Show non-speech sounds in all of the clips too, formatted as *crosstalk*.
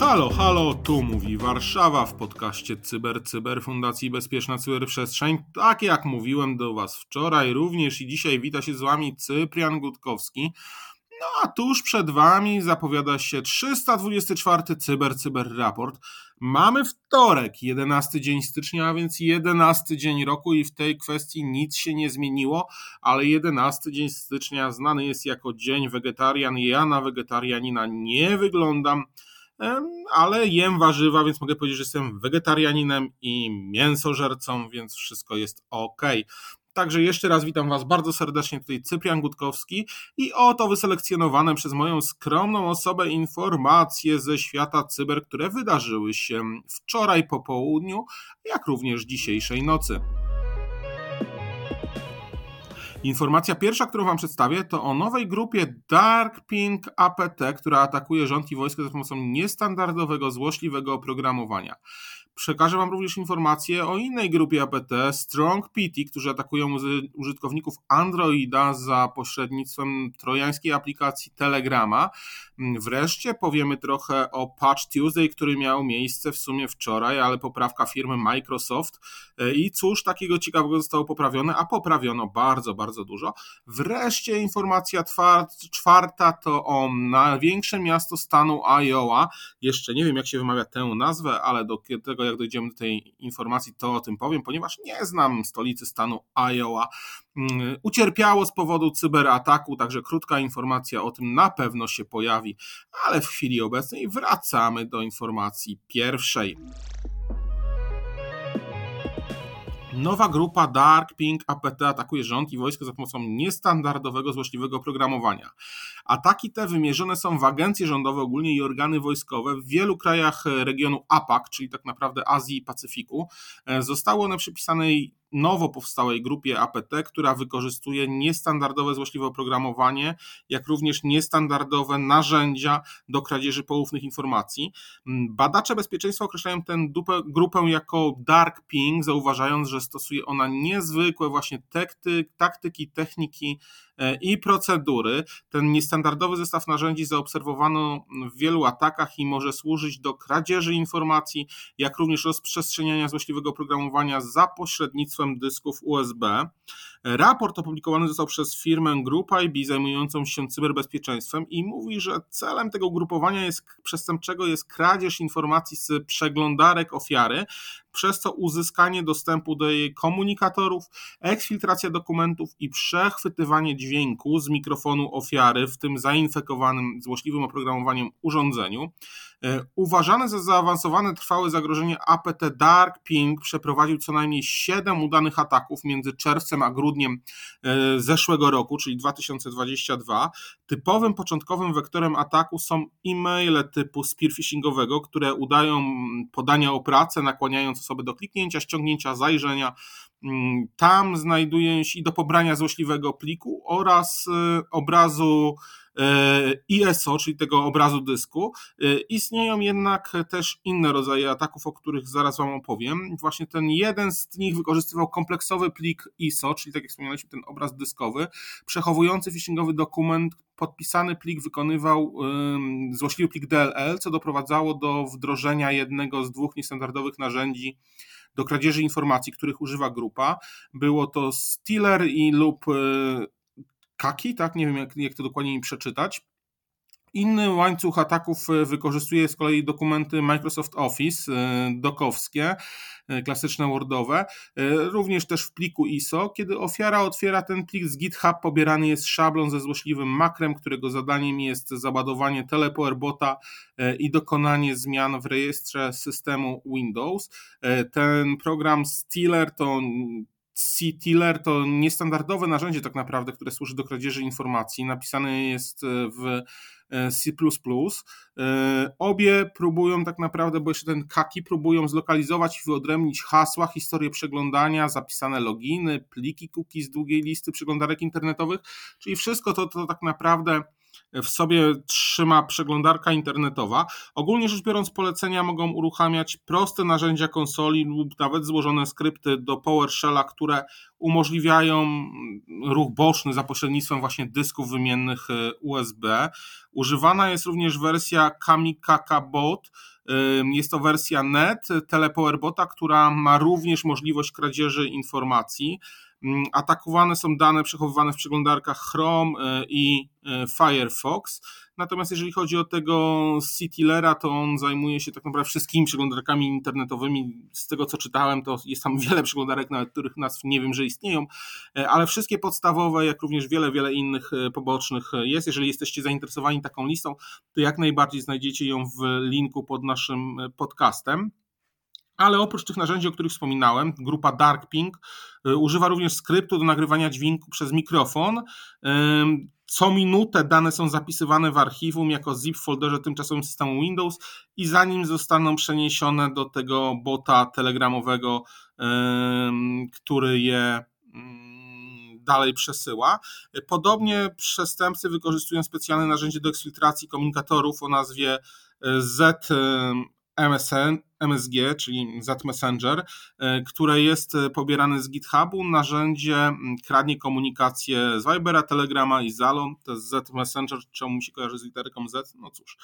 Halo, halo, tu mówi Warszawa w podcaście Cyber Cyber Fundacji Bezpieczna Cyberprzestrzeń. Tak jak mówiłem do Was wczoraj, również i dzisiaj wita się z Wami Cyprian Gutkowski. No a tuż przed Wami zapowiada się 324 Cyber Cyber Raport. Mamy wtorek, 11 dzień stycznia, a więc 11 dzień roku i w tej kwestii nic się nie zmieniło, ale 11 dzień stycznia znany jest jako dzień wegetarian. Ja na wegetarianina nie wyglądam ale jem warzywa, więc mogę powiedzieć, że jestem wegetarianinem i mięsożercą, więc wszystko jest ok. Także jeszcze raz witam Was bardzo serdecznie, tutaj Cyprian Gutkowski i oto wyselekcjonowane przez moją skromną osobę informacje ze świata cyber, które wydarzyły się wczoraj po południu, jak również dzisiejszej nocy. Informacja pierwsza, którą Wam przedstawię, to o nowej grupie Dark Pink APT, która atakuje rząd i wojsko za pomocą niestandardowego, złośliwego oprogramowania. Przekażę Wam również informacje o innej grupie APT, Strong PT, którzy atakują użytkowników Androida za pośrednictwem trojańskiej aplikacji Telegrama. Wreszcie powiemy trochę o Patch Tuesday, który miał miejsce w sumie wczoraj, ale poprawka firmy Microsoft. I cóż takiego ciekawego zostało poprawione, a poprawiono bardzo, bardzo dużo. Wreszcie informacja czwarta to o największe miasto stanu Iowa. Jeszcze nie wiem, jak się wymawia tę nazwę, ale do tego jak dojdziemy do tej informacji, to o tym powiem, ponieważ nie znam stolicy stanu Iowa. Mm, ucierpiało z powodu cyberataku, także krótka informacja o tym na pewno się pojawi, ale w chwili obecnej wracamy do informacji pierwszej. Nowa grupa Dark Pink APT atakuje rząd i wojsko za pomocą niestandardowego, złośliwego programowania. Ataki te wymierzone są w agencje rządowe ogólnie i organy wojskowe w wielu krajach regionu APAC, czyli tak naprawdę Azji i Pacyfiku. E, zostały one przypisane nowo powstałej grupie APT, która wykorzystuje niestandardowe złośliwe oprogramowanie, jak również niestandardowe narzędzia do kradzieży poufnych informacji. Badacze bezpieczeństwa określają tę grupę jako dark ping, zauważając, że stosuje ona niezwykłe właśnie taktyki, techniki i procedury. Ten niestandardowy zestaw narzędzi zaobserwowano w wielu atakach i może służyć do kradzieży informacji, jak również rozprzestrzeniania złośliwego oprogramowania za pośrednictwem dysków USB. Raport opublikowany został przez firmę Group IB zajmującą się cyberbezpieczeństwem i mówi, że celem tego ugrupowania jest, przestępczego jest kradzież informacji z przeglądarek ofiary, przez co uzyskanie dostępu do jej komunikatorów, eksfiltracja dokumentów i przechwytywanie dźwięku z mikrofonu ofiary w tym zainfekowanym złośliwym oprogramowaniem urządzeniu. E, uważane za zaawansowane trwałe zagrożenie APT Dark Ping przeprowadził co najmniej 7 udanych ataków między czerwcem a grudniem e, zeszłego roku, czyli 2022. Typowym początkowym wektorem ataku są e-maile typu spear phishingowego, które udają podania o pracę, nakłaniając osoby do kliknięcia, ściągnięcia, zajrzenia. Mm, tam znajduje się i do pobrania złośliwego pliku oraz e, obrazu ISO, czyli tego obrazu dysku. E, istnieją jednak też inne rodzaje ataków, o których zaraz Wam opowiem. Właśnie ten jeden z nich wykorzystywał kompleksowy plik ISO, czyli tak jak wspomnieliśmy, ten obraz dyskowy, przechowujący phishingowy dokument. Podpisany plik wykonywał złośliwy plik DLL, co doprowadzało do wdrożenia jednego z dwóch niestandardowych narzędzi do kradzieży informacji, których używa grupa. Było to Stealer i lub e, Kaki, tak? Nie wiem, jak, jak to dokładnie przeczytać. Inny łańcuch ataków e, wykorzystuje z kolei dokumenty Microsoft Office e, dokowskie, e, klasyczne Wordowe, również też w pliku ISO. Kiedy ofiara otwiera ten plik z GitHub, pobierany jest szablon ze złośliwym makrem, którego zadaniem jest załadowanie telepowerbota i dokonanie zmian w rejestrze systemu Windows. Ten program Stealer to C-Tiller to niestandardowe narzędzie tak naprawdę, które służy do kradzieży informacji. Napisane jest e, w e, C++. E, obie próbują tak naprawdę, bo jeszcze ten kaki próbują zlokalizować i wyodrębnić hasła, historię przeglądania, zapisane loginy, pliki cookies z długiej listy przeglądarek internetowych, czyli wszystko to, to tak naprawdę w sobie trzyma przeglądarka internetowa. Ogólnie rzecz biorąc, polecenia mogą uruchamiać proste narzędzia konsoli lub nawet złożone skrypty do PowerShella, które umożliwiają ruch boczny za pośrednictwem właśnie dysków wymiennych USB. Używana jest również wersja Kamikaka Bot, jest to wersja NET TelePowerbota, która ma również możliwość kradzieży informacji. Atakowane są dane przechowywane w przeglądarkach Chrome e, i e, Firefox. Natomiast jeżeli chodzi o tego Citylera, to on zajmuje się tak naprawdę wszystkimi przeglądarkami internetowymi. Z tego co czytałem, to jest tam wiele przeglądarek, nawet których nazw nie wiem, że istnieją, e, ale wszystkie podstawowe, jak również wiele, wiele innych pobocznych jest. Jeżeli jesteście zainteresowani taką listą, to jak najbardziej znajdziecie ją w linku pod naszym podcastem. Ale oprócz tych narzędzi, o których wspominałem, grupa Darkping y, używa również skryptu do nagrywania dźwięku przez mikrofon. Co minutę dane są zapisywane w archiwum jako zip w folderze tymczasowym systemu Windows i zanim zostaną przeniesione do tego bota telegramowego, który je dalej przesyła. Podobnie przestępcy wykorzystują specjalne narzędzie do eksfiltracji komunikatorów o nazwie Z MSN, MSG, czyli Z Messenger, e, które jest e, pobierane z GitHubu. Narzędzie kradnie komunikację z Vibera, Telegrama i Zalo. To jest Z Messenger, czemu się kojarzy z literką Z? No cóż.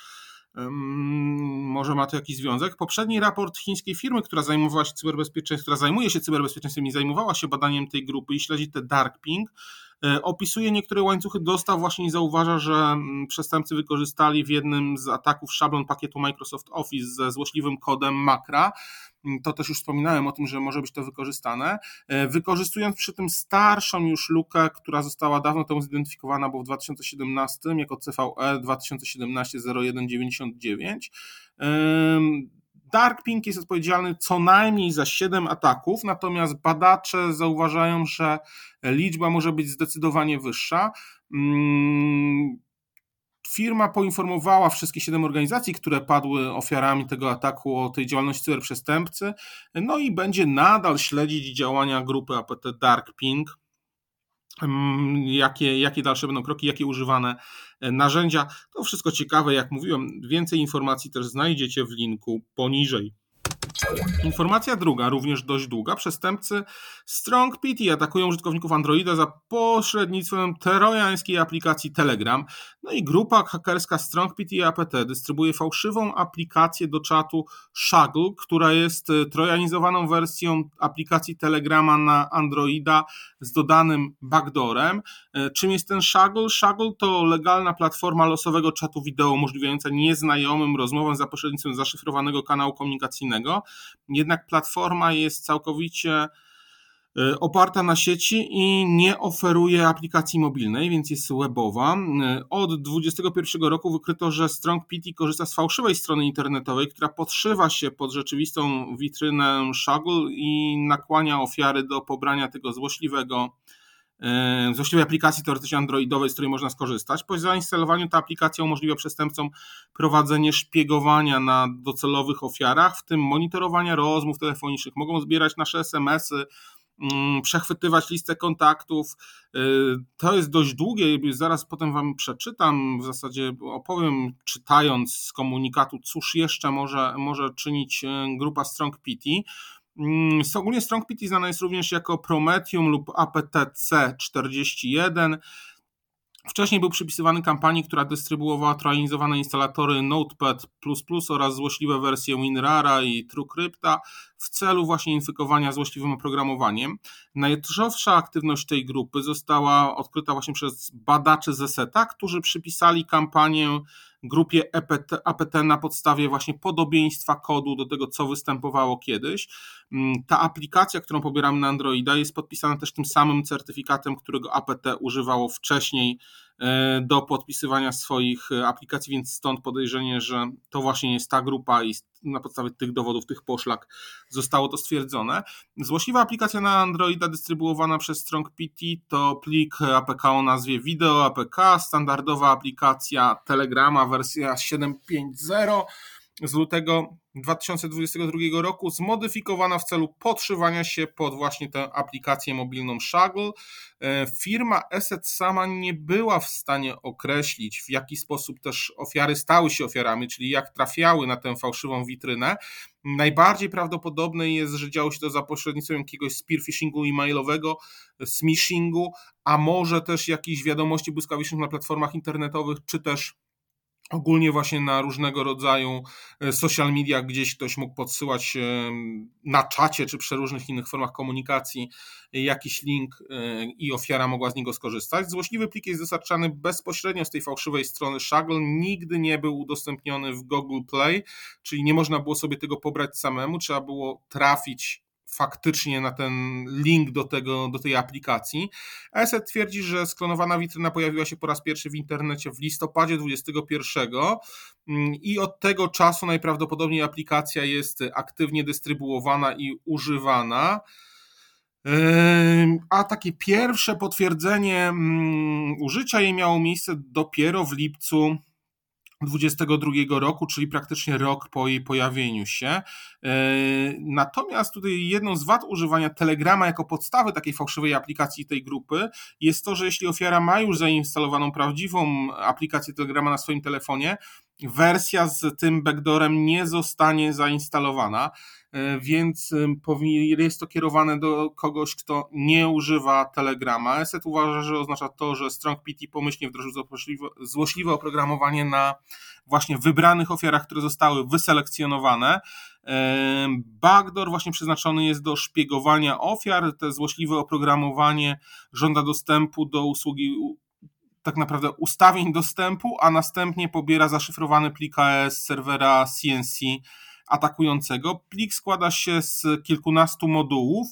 Może ma to jakiś związek. Poprzedni raport chińskiej firmy, która zajmowała się cyberbezpieczeństwem, która zajmuje się cyberbezpieczeństwem i zajmowała się badaniem tej grupy i śledzi te dark ping, opisuje niektóre łańcuchy dostaw właśnie i zauważa, że mm, przestępcy wykorzystali w jednym z ataków szablon pakietu Microsoft Office ze złośliwym kodem Makra. Mm, to też już wspominałem o tym, że może być to wykorzystane. E, wykorzystując przy tym starszą już lukę, która została dawno temu zidentyfikowana, bo w 2017 jako CVE 2017 0199 Dark Pink jest odpowiedzialny co najmniej za 7 ataków, natomiast badacze zauważają, że liczba może być zdecydowanie wyższa. Mm, firma poinformowała wszystkie 7 organizacji, które padły ofiarami tego ataku o tej działalności cyberprzestępcy, no i będzie nadal śledzić działania grupy APT Dark Pink jakie, jakie dalsze będą kroki, jakie używane e, narzędzia. To wszystko ciekawe, jak mówiłem. Więcej informacji też znajdziecie w linku poniżej. Informacja druga, również dość długa. Przestępcy Strong PT atakują użytkowników Androida za pośrednictwem trojańskiej aplikacji Telegram. No i grupa hakerska Strong PT APT dystrybuuje fałszywą aplikację do czatu Shuggle, która jest e, trojanizowaną wersją aplikacji Telegrama na Androida z dodanym backdoorem. E, czym jest ten Shuggle? Shuggle to legalna platforma losowego czatu wideo umożliwiająca nieznajomym rozmowę za pośrednictwem zaszyfrowanego kanału komunikacyjnego. Jednak platforma jest całkowicie e, oparta na sieci i nie oferuje aplikacji mobilnej, więc jest webowa. E, od 2021 roku wykryto, że Strong PT korzysta z fałszywej strony internetowej, która podszywa się pod rzeczywistą witrynę Shuggle i nakłania ofiary do pobrania tego złośliwego złośliwej aplikacji teoretycznie androidowej, z której można skorzystać. Po zainstalowaniu ta aplikacja umożliwia przestępcom prowadzenie szpiegowania na docelowych ofiarach, w tym monitorowania rozmów telefonicznych. Mogą zbierać nasze SMS-y, mm, przechwytywać listę kontaktów. Y, to jest dość długie, zaraz potem Wam przeczytam, w zasadzie opowiem, czytając z komunikatu, cóż jeszcze może, może czynić y, grupa Strong PT. Mm, ogólnie Strong PT znana jest również jako Prometheum lub APTC41. Wcześniej był przypisywany kampanii, która dystrybuowała troanizowane instalatory Notepad++ oraz złośliwe wersje WinRara i TrueCrypta w celu właśnie infekowania złośliwym oprogramowaniem. Najczęstsza aktywność tej grupy została odkryta właśnie przez badaczy ZSETA, którzy przypisali kampanię grupie EPT, APT na podstawie właśnie podobieństwa kodu do tego, co występowało kiedyś. Mm, ta aplikacja, którą pobieramy na Androida, jest podpisana też tym samym certyfikatem, którego APT używało wcześniej do podpisywania swoich e, aplikacji, więc stąd podejrzenie, że to właśnie jest ta grupa i na podstawie tych dowodów, tych poszlak zostało to stwierdzone. Złośliwa aplikacja na Androida dystrybuowana przez Strong PT to plik APK o nazwie Video APK, standardowa aplikacja Telegrama wersja 7.5.0 z lutego 2022 roku, zmodyfikowana w celu podszywania się pod właśnie tę aplikację mobilną Shaggle. E, firma Asset sama nie była w stanie określić, w jaki sposób też ofiary stały się ofiarami, czyli jak trafiały na tę fałszywą witrynę. Najbardziej prawdopodobne jest, że działo się to za pośrednictwem jakiegoś spearfishingu e-mailowego, smishingu, a może też jakichś wiadomości błyskawicznych na platformach internetowych, czy też ogólnie właśnie na różnego rodzaju e, social media gdzieś ktoś mógł podsyłać e, na czacie czy przy różnych innych formach komunikacji jakiś link e, i ofiara mogła z niego skorzystać. Złośliwy plik jest dostarczany bezpośrednio z tej fałszywej strony Shaggle, nigdy nie był udostępniony w Google Play, czyli nie można było sobie tego pobrać samemu, trzeba było trafić faktycznie na ten link do, tego, do tej aplikacji. ESET twierdzi, że sklonowana witryna pojawiła się po raz pierwszy w internecie w listopadzie 2021 mm, i od tego czasu najprawdopodobniej aplikacja jest aktywnie dystrybuowana i używana. A takie pierwsze potwierdzenie mm, użycia jej miało miejsce dopiero w lipcu 2022 roku, czyli praktycznie rok po jej pojawieniu się. E, natomiast tutaj jedną z wad używania Telegrama jako podstawy takiej fałszywej aplikacji tej grupy jest to, że jeśli ofiara ma już zainstalowaną prawdziwą aplikację Telegrama na swoim telefonie, wersja z tym backdoorem nie zostanie zainstalowana, więc jest to kierowane do kogoś, kto nie używa Telegrama. ESET uważa, że oznacza to, że Strong PT pomyślnie wdrożył złośliwe oprogramowanie na właśnie wybranych ofiarach, które zostały wyselekcjonowane. Backdoor właśnie przeznaczony jest do szpiegowania ofiar. Te złośliwe oprogramowanie żąda dostępu do usługi tak naprawdę ustawień dostępu, a następnie pobiera zaszyfrowany plik AES serwera CNC atakującego. Plik składa się z kilkunastu modułów.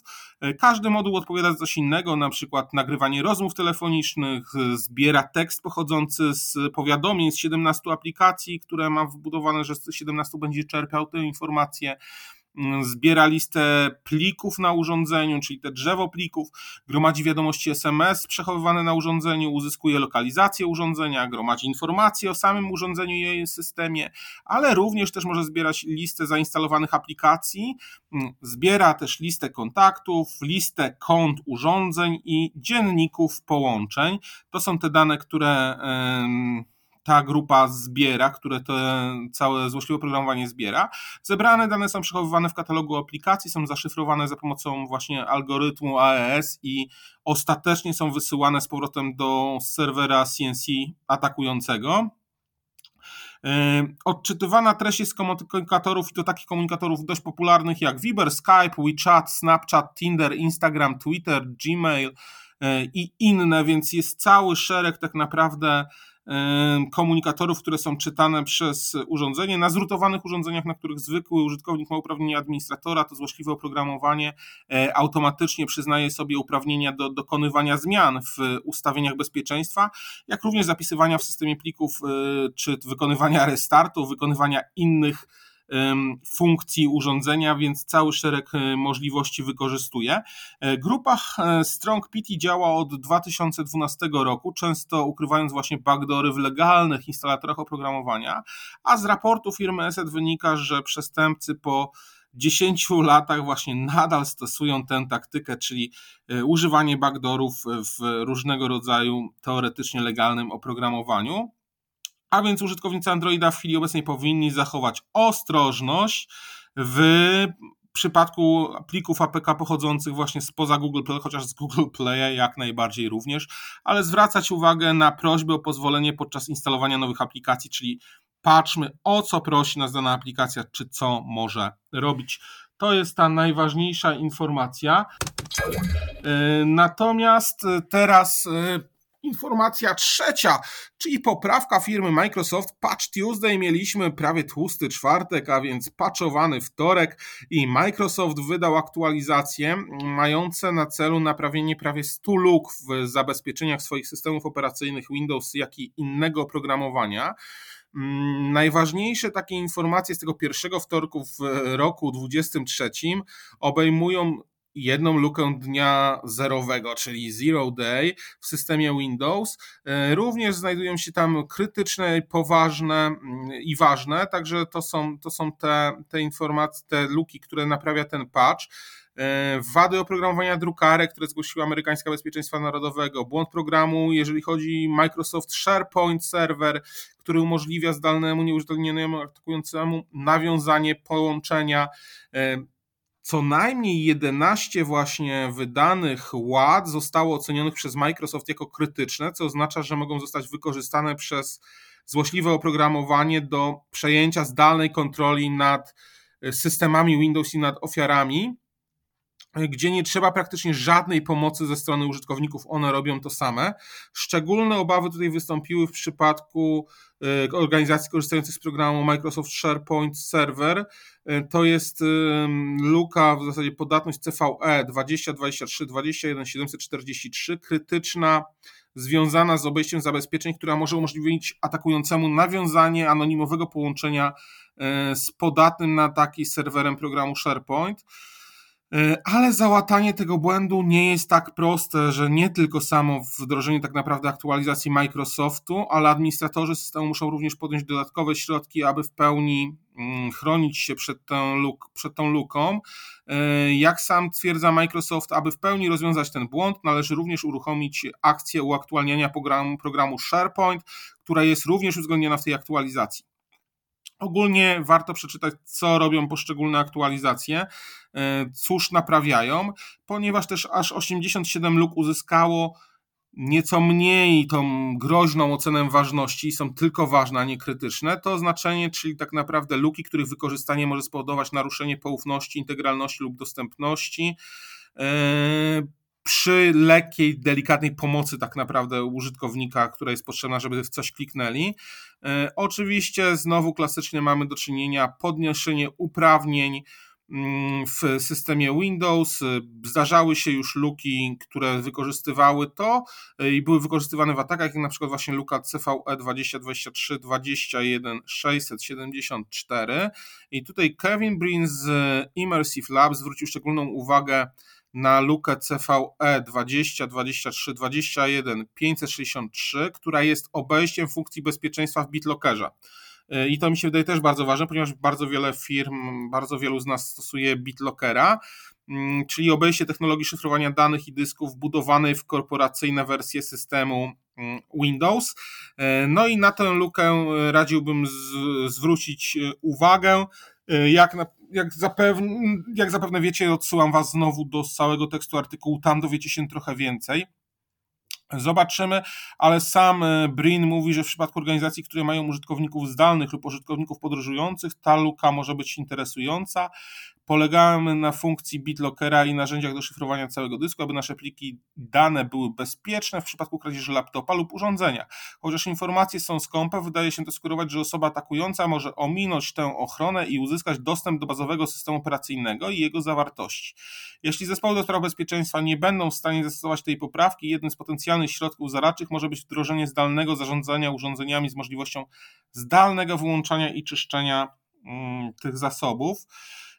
Każdy moduł odpowiada za coś innego, na przykład nagrywanie rozmów telefonicznych, zbiera tekst pochodzący z powiadomień z 17 aplikacji, które ma wbudowane, że z 17 będzie czerpał te informacje zbiera listę plików na urządzeniu, czyli te drzewo plików, gromadzi wiadomości SMS przechowywane na urządzeniu, uzyskuje lokalizację urządzenia, gromadzi informacje o samym urządzeniu i jej systemie, ale również też może zbierać listę zainstalowanych aplikacji, mm, zbiera też listę kontaktów, listę kont urządzeń i dzienników połączeń. To są te dane, które ta grupa zbiera, które to całe złośliwe oprogramowanie zbiera. Zebrane dane są przechowywane w katalogu aplikacji, są zaszyfrowane za pomocą właśnie algorytmu AES i ostatecznie są wysyłane z powrotem do serwera CNC atakującego. E, odczytywana treść jest z komunikatorów i to takich komunikatorów dość popularnych jak Viber, Skype, WeChat, Snapchat, Tinder, Instagram, Twitter, Gmail e, i inne, więc jest cały szereg tak naprawdę komunikatorów, które są czytane przez urządzenie. Na zrutowanych urządzeniach, na których zwykły użytkownik ma uprawnienia administratora, to złośliwe oprogramowanie e, automatycznie przyznaje sobie uprawnienia do dokonywania zmian w ustawieniach bezpieczeństwa, jak również zapisywania w systemie plików, e, czy wykonywania *laughs* restartu, wykonywania innych funkcji urządzenia, więc cały szereg e, możliwości wykorzystuje. E, grupa e, Strong PT działa od 2012 roku, często ukrywając właśnie backdoory w legalnych instalatorach oprogramowania, a z raportu firmy ESET wynika, że przestępcy po 10 latach właśnie nadal stosują tę taktykę, czyli używanie backdoorów w różnego rodzaju teoretycznie legalnym oprogramowaniu. A więc użytkownicy Androida w chwili obecnej powinni zachować ostrożność w przypadku plików APK pochodzących właśnie spoza Google Play, chociaż z Google Play jak najbardziej również, ale zwracać uwagę na prośby o pozwolenie podczas instalowania nowych aplikacji, czyli patrzmy o co prosi nas dana aplikacja, czy co może robić. To jest ta najważniejsza informacja. E, natomiast teraz e, Informacja trzecia, czyli poprawka firmy Microsoft. Patch Tuesday mieliśmy prawie tłusty czwartek, a więc patchowany wtorek i Microsoft wydał aktualizacje mające na celu naprawienie prawie 100 luk w zabezpieczeniach swoich systemów operacyjnych Windows, jak i innego oprogramowania. Mm, najważniejsze takie informacje z tego pierwszego wtorku w roku 2023 obejmują jedną lukę dnia zerowego, czyli zero day w systemie Windows. E, również znajdują się tam krytyczne, poważne mm, i ważne, także to są, to są te, te informacje, te luki, które naprawia ten patch. E, wady oprogramowania drukarek, które zgłosiła Amerykańska Bezpieczeństwa Narodowego, błąd programu, jeżeli chodzi Microsoft SharePoint Server, który umożliwia zdalnemu, nieużytecznionemu atakującemu nawiązanie połączenia e, co najmniej 11 właśnie wydanych ład zostało ocenionych przez Microsoft jako krytyczne, co oznacza, że mogą zostać wykorzystane przez złośliwe oprogramowanie do przejęcia zdalnej kontroli nad systemami Windows i nad ofiarami gdzie nie trzeba praktycznie żadnej pomocy ze strony użytkowników, one robią to same. Szczególne obawy tutaj wystąpiły w przypadku e, organizacji korzystających z programu Microsoft SharePoint Server. E, to jest luka, w zasadzie podatność CVE 2023 21743, krytyczna, związana z obejściem zabezpieczeń, która może umożliwić atakującemu nawiązanie anonimowego połączenia e, z podatnym na taki serwerem programu SharePoint. E, ale załatanie tego błędu nie jest tak proste, że nie tylko samo wdrożenie tak naprawdę aktualizacji Microsoftu, ale administratorzy systemu muszą również podjąć dodatkowe środki, aby w pełni mm, chronić się przed tą, luk, przed tą luką. E, jak sam twierdza Microsoft, aby w pełni rozwiązać ten błąd, należy również uruchomić akcję uaktualniania programu, programu SharePoint, która jest również uwzględniona w tej aktualizacji. Ogólnie warto przeczytać, co robią poszczególne aktualizacje, e, cóż naprawiają, ponieważ też aż 87 luk uzyskało nieco mniej tą groźną ocenę ważności, są tylko ważne, a nie krytyczne, to oznaczenie, czyli tak naprawdę luki, których wykorzystanie może spowodować naruszenie poufności, integralności lub dostępności, e, przy lekkiej, delikatnej pomocy tak naprawdę użytkownika, która jest potrzebna, żeby w coś kliknęli. E, oczywiście znowu klasycznie mamy do czynienia podniesienie uprawnień w systemie Windows. Zdarzały się już luki, które wykorzystywały to e, i były wykorzystywane w atakach, jak na przykład właśnie luka CVE 2023 21 674. I tutaj Kevin Brin z Immersive Labs zwrócił szczególną uwagę na lukę CVE 20 23 21 563, która jest obejściem funkcji bezpieczeństwa w BitLockerze. I to mi się wydaje też bardzo ważne, ponieważ bardzo wiele firm, bardzo wielu z nas stosuje BitLockera, mm, czyli obejście technologii szyfrowania danych i dysków budowanej w korporacyjne wersje systemu mm, Windows. E, no i na tę lukę radziłbym z, zwrócić uwagę. E, jak, na, jak, zapewne, jak zapewne wiecie, odsyłam Was znowu do całego tekstu artykułu, tam dowiecie się trochę więcej. Zobaczymy, ale sam e, Brin mówi, że w przypadku organizacji, które mają użytkowników zdalnych lub użytkowników podróżujących, ta luka może być interesująca. Polegałem na funkcji BitLockera i narzędziach do szyfrowania całego dysku, aby nasze pliki dane były bezpieczne w przypadku kradzieży laptopa lub urządzenia. Chociaż informacje są skąpe, wydaje się to sugerować, że osoba atakująca może ominąć tę ochronę i uzyskać dostęp do bazowego systemu operacyjnego i jego zawartości. Jeśli zespoły do spraw bezpieczeństwa nie będą w stanie zastosować tej poprawki, jednym z potencjalnych środków zaradczych może być wdrożenie zdalnego zarządzania urządzeniami z możliwością zdalnego wyłączania i czyszczenia mm, tych zasobów.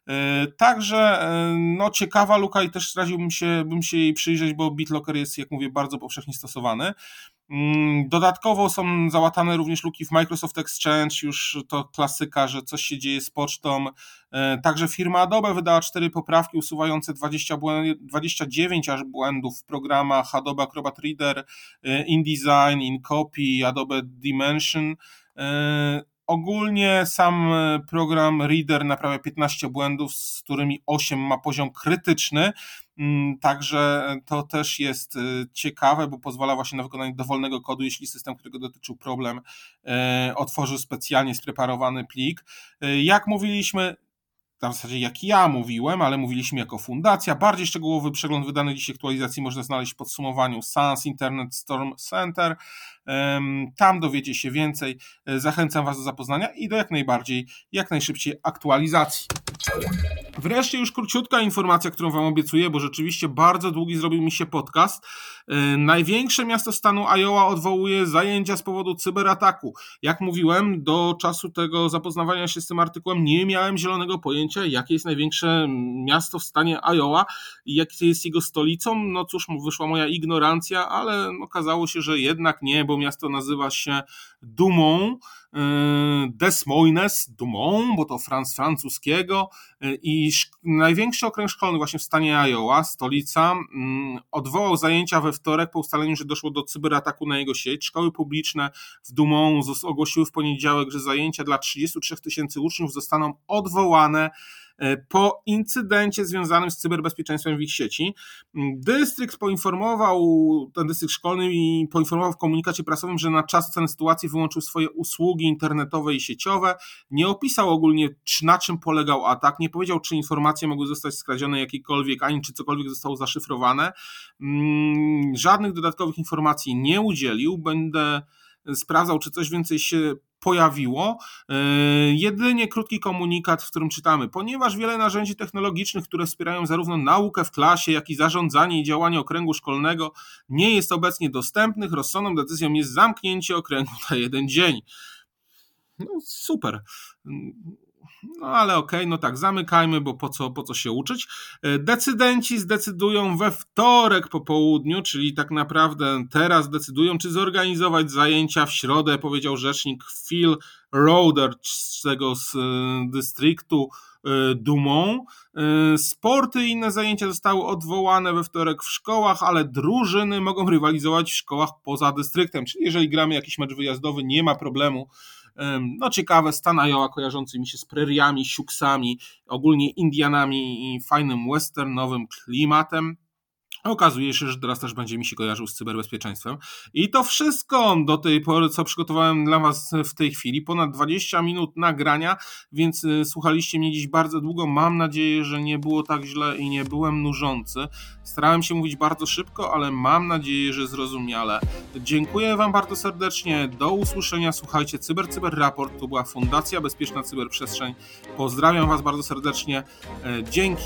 E, także e, no, ciekawa luka i też radziłbym się, bym się jej przyjrzeć, bo BitLocker jest, jak mówię, bardzo powszechnie stosowany. Mm, dodatkowo są załatane również luki w Microsoft Exchange, już to klasyka, że coś się dzieje z pocztą. E, także firma Adobe wydała cztery poprawki usuwające 20 29 aż błędów w programach Adobe Acrobat Reader, InDesign, InCopy, Adobe Dimension. Ogólnie sam e, program Reader naprawia 15 błędów, z którymi 8 ma poziom krytyczny, mm, także to też jest e, ciekawe, bo pozwala właśnie na wykonanie dowolnego kodu, jeśli system, którego dotyczył problem, e, otworzył specjalnie spreparowany plik. Jak mówiliśmy, w zasadzie jak ja mówiłem, ale mówiliśmy jako fundacja. Bardziej szczegółowy przegląd wydanych dziś aktualizacji można znaleźć w podsumowaniu SANS Internet Storm Center. Tam dowiecie się więcej. E, zachęcam Was do zapoznania i do jak najbardziej, jak najszybciej aktualizacji. Wreszcie już króciutka informacja, którą Wam obiecuję, bo rzeczywiście bardzo długi zrobił mi się podcast. E, największe miasto stanu Iowa odwołuje zajęcia z powodu cyberataku. Jak mówiłem, do czasu tego zapoznawania się z tym artykułem nie miałem zielonego pojęcia, jakie jest największe miasto w stanie Iowa i jakie jest jego stolicą. No cóż, wyszła moja ignorancja, ale okazało się, że jednak nie, bo miasto nazywa się Yy, Des Moines, Dumont, bo to franc francuskiego yy, i największy okręg szkolny właśnie w stanie Iowa, stolica, yy, odwołał zajęcia we wtorek po ustaleniu, że doszło do cyberataku na jego sieć. Szkoły publiczne w Dumont ogłosiły w poniedziałek, że zajęcia dla 33 tysięcy uczniów zostaną odwołane po incydencie związanym z cyberbezpieczeństwem w ich sieci. Dystrykt poinformował, ten dystrykt szkolny i poinformował w komunikacie prasowym, że na czas oceny sytuacji wyłączył swoje usługi internetowe i sieciowe. Nie opisał ogólnie, na czym polegał atak, nie powiedział, czy informacje mogły zostać skradzione jakiekolwiek, ani czy cokolwiek zostało zaszyfrowane. Mm, żadnych dodatkowych informacji nie udzielił. Będę sprawdzał, czy coś więcej się pojawiło. E, jedynie krótki komunikat, w którym czytamy, ponieważ wiele narzędzi technologicznych, które wspierają zarówno naukę w klasie, jak i zarządzanie i działanie okręgu szkolnego, nie jest obecnie dostępnych, rozsądną decyzją jest zamknięcie okręgu na jeden dzień. No super. No ale okej, okay, no tak, zamykajmy, bo po co, po co się uczyć. E, decydenci zdecydują we wtorek po południu, czyli tak naprawdę teraz decydują, czy zorganizować zajęcia w środę, powiedział rzecznik Phil Roder z tego z e, dystryktu e, Dumont. Sporty i inne zajęcia zostały odwołane we wtorek w szkołach, ale drużyny mogą rywalizować w szkołach poza dystryktem, czyli jeżeli gramy jakiś mecz wyjazdowy, nie ma problemu no ciekawe, stan Iowa kojarzący mi się z preriami, siuksami, ogólnie Indianami i fajnym westernowym klimatem. Okazuje się, że teraz też będzie mi się kojarzył z cyberbezpieczeństwem. I to wszystko do tej pory, co przygotowałem dla Was w tej chwili. Ponad 20 minut nagrania, więc y, słuchaliście mnie dziś bardzo długo. Mam nadzieję, że nie było tak źle i nie byłem nużący. Starałem się mówić bardzo szybko, ale mam nadzieję, że zrozumiale. Dziękuję Wam bardzo serdecznie. Do usłyszenia. Słuchajcie, Cyber Cyber Raport to była Fundacja Bezpieczna Cyberprzestrzeń. Pozdrawiam Was bardzo serdecznie. E, dzięki.